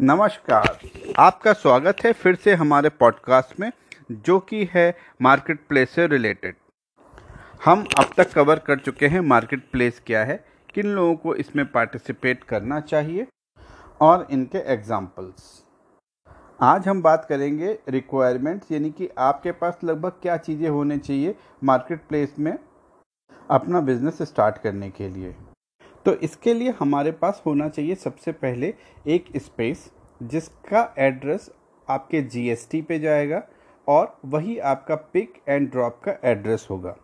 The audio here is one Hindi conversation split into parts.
नमस्कार। आपका स्वागत है फिर से हमारे पॉडकास्ट में, जो कि है मार्केट प्लेस से रिलेटेड हम अब तक कवर कर चुके हैं मार्केट प्लेस क्या है, किन लोगों को इसमें पार्टिसिपेट करना चाहिए, और इनके एग्जाम्पल्स आज हम बात करेंगे रिक्वायरमेंट्स यानी कि आपके पास लगभग क्या चीज़ें होने चाहिए मार्केट प्लेस में अपना बिज़नेस स्टार्ट करने के लिए। तो इसके लिए हमारे पास होना चाहिए सबसे पहले एक स्पेस जिसका एड्रेस आपके जीएसटी पे जाएगा और वही आपका पिक एंड ड्रॉप का एड्रेस होगा।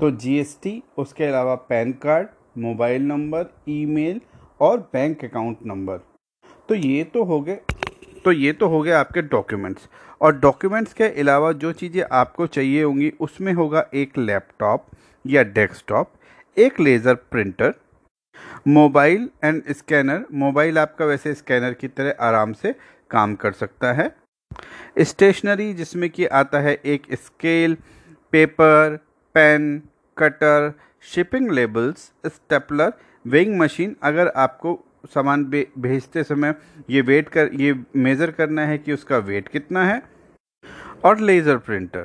तो जीएसटी उसके अलावा PAN card, mobile number, email और बैंक अकाउंट नंबर। तो ये तो हो गए तो ये तो हो गए आपके डॉक्यूमेंट्स और डॉक्यूमेंट्स के अलावा जो चीज़ें आपको चाहिए होंगी, उसमें होगा एक लैपटॉप या डेस्कटॉप एक laser printer mobile and scanner, mobile आपका वैसे स्कैनर की तरह आराम से काम कर सकता है। स्टेशनरी जिसमें कि आता है एक scale, paper, pen, cutter, shipping labels, stapler, weighing machine. अगर आपको सामान भेजते समय ये वेट कर, ये मेज़र करना है कि उसका वेट कितना है। और लेज़र प्रिंटर।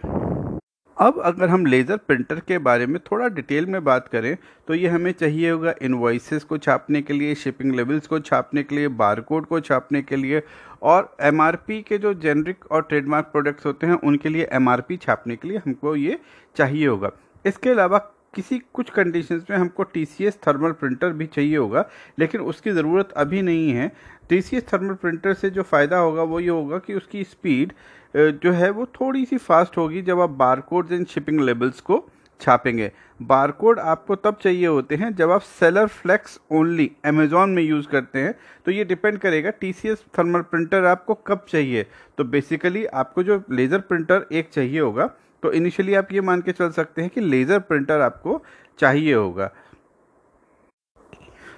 अब अगर हम लेज़र प्रिंटर के बारे में थोड़ा डिटेल में बात करें तो ये हमें चाहिए होगा इन्वाइसिस को छापने के लिए, शिपिंग लेवल्स को छापने के लिए, बारकोड को छापने के लिए, और एमआरपी के जो जेनरिक और ट्रेडमार्क प्रोडक्ट्स होते हैं, उनके लिए एमआरपी छापने के लिए हमको ये चाहिए होगा। इसके अलावा किसी कुछ कंडीशंस में हमको टीसीएस थर्मल प्रिंटर भी चाहिए होगा, लेकिन उसकी ज़रूरत अभी नहीं है। टीसीएस थर्मल प्रिंटर से जो फ़ायदा होगा वो ये होगा कि उसकी स्पीड जो है वो थोड़ी सी फास्ट होगी जब आप बारकोड एंड शिपिंग लेबल्स को छापेंगे। बारकोड आपको तब चाहिए होते हैं जब आप सेलर फ्लेक्स ओनली अमेजोन में यूज़ करते हैं। तो ये डिपेंड करेगा टीसीएस थर्मल प्रिंटर आपको कब चाहिए। तो बेसिकली आपको जो लेज़र प्रिंटर एक चाहिए होगा तो इनिशियली आप ये मान के चल सकते हैं कि लेज़र प्रिंटर आपको चाहिए होगा।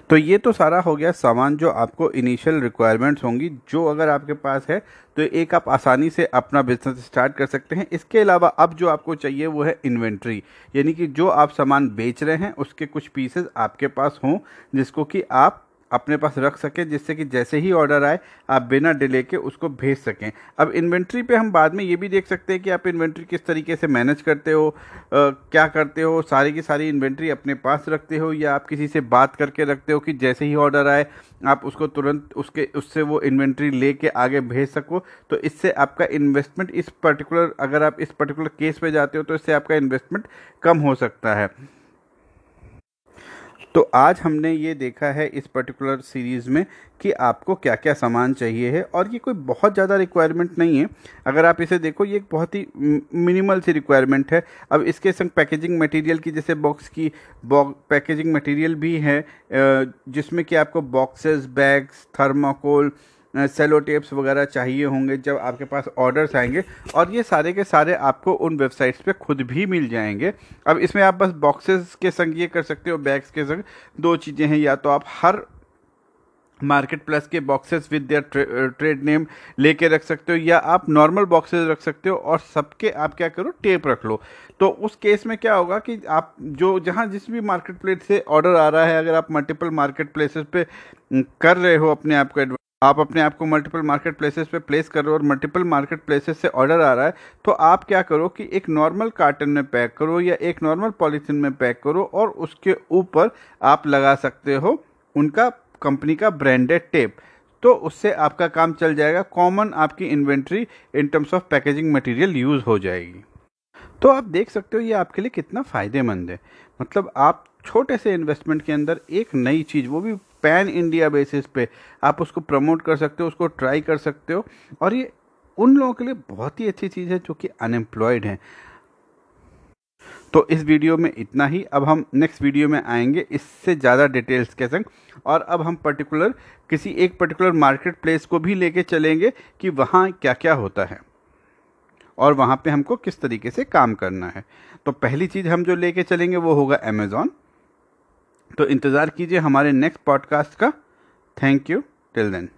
तो ये तो सारा हो गया सामान जो आपको इनिशियल रिक्वायरमेंट्स होंगी, जो अगर आपके पास है तो एक आप आसानी से अपना बिज़नेस स्टार्ट कर सकते हैं। इसके अलावा अब जो आपको चाहिए वो है इन्वेंट्री यानी कि जो आप सामान बेच रहे हैं, उसके कुछ पीसेस आपके पास हों, जिसको कि आप अपने पास रख सकें जिससे कि जैसे ही ऑर्डर आए आप बिना डिले के उसको भेज सकें। अब इन्वेंट्री पे हम बाद में ये भी देख सकते हैं कि आप इन्वेंट्री किस तरीके से मैनेज करते हो आ, क्या करते हो सारी की सारी इन्वेंट्री अपने पास रखते हो या आप किसी से बात करके रखते हो कि जैसे ही ऑर्डर आए आप उसको तुरंत उसके उससे वो इन्वेंट्री ले आगे भेज सको। तो इससे आपका इन्वेस्टमेंट इस पर्टिकुलर अगर आप इस पर्टिकुलर केस पर जाते हो तो इससे आपका इन्वेस्टमेंट कम हो सकता है। तो आज हमने ये देखा है इस पर्टिकुलर सीरीज़ में कि आपको क्या क्या सामान चाहिए है और ये कोई बहुत ज़्यादा रिक्वायरमेंट नहीं है। अगर आप इसे देखो, ये एक बहुत ही मिनिमल सी रिक्वायरमेंट है। अब इसके संग पैकेजिंग मटेरियल की, जैसे बॉक्स की पैकेजिंग मटेरियल भी है जिसमें कि आपको boxes bags thermocol cello tapes वगैरह चाहिए होंगे जब आपके पास ऑर्डर्स आएँगे। और ये सारे के सारे आपको उन वेबसाइट्स पे खुद भी मिल जाएँगे। अब इसमें आप बस बॉक्सेस के संग ये कर सकते हो बैग्स के संग। दो चीज़ें हैं, या तो आप हर मार्केट प्लस के boxes with their trade name लेके रख सकते हो, या आप नॉर्मल बॉक्सेस रख सकते हो, और सबके आप क्या करो टेप रख लो। तो उस केस में क्या होगा कि आप जो, जहाँ जिस भी मार्केट प्लेस से ऑर्डर आ रहा है, अगर आप मल्टीपल मार्केट प्लेसेस पे कर रहे हो अपने आप को आप अपने आप को मल्टीपल मार्केट प्लेसेस पे प्लेस कर रहे हो और मल्टीपल मार्केट प्लेसेस से ऑर्डर आ रहा है तो आप क्या करो कि एक नॉर्मल कार्टन में पैक करो या एक नॉर्मल पॉलीथीन में पैक करो और उसके ऊपर आप लगा सकते हो उनका कंपनी का ब्रांडेड टेप तो उससे आपका काम चल जाएगा। कॉमन आपकी inventory in terms of packaging material use हो जाएगी। तो आप देख सकते हो ये आपके लिए कितना फ़ायदेमंद है। मतलब आप छोटे से इन्वेस्टमेंट के अंदर एक नई चीज़, वो भी पैन इंडिया बेसिस पे आप उसको प्रमोट कर सकते हो, उसको ट्राई कर सकते हो। और ये उन लोगों के लिए बहुत ही अच्छी चीज़ है जो कि अनएम्प्लॉयड हैं। तो इस वीडियो में इतना ही। अब हम नेक्स्ट वीडियो में आएँगे इससे ज़्यादा डिटेल्स के संग। और अब हम पर्टिकुलर किसी एक पर्टिकुलर मार्केट प्लेस को भी लेके चलेंगे कि वहाँ क्या क्या होता है। और वहाँ पे हमको किस तरीके से काम करना है। तो पहली चीज़ हम जो लेके चलेंगे वो होगा अमेज़ॉन तो इंतज़ार कीजिए हमारे नेक्स्ट पॉडकास्ट का। Thank you till then.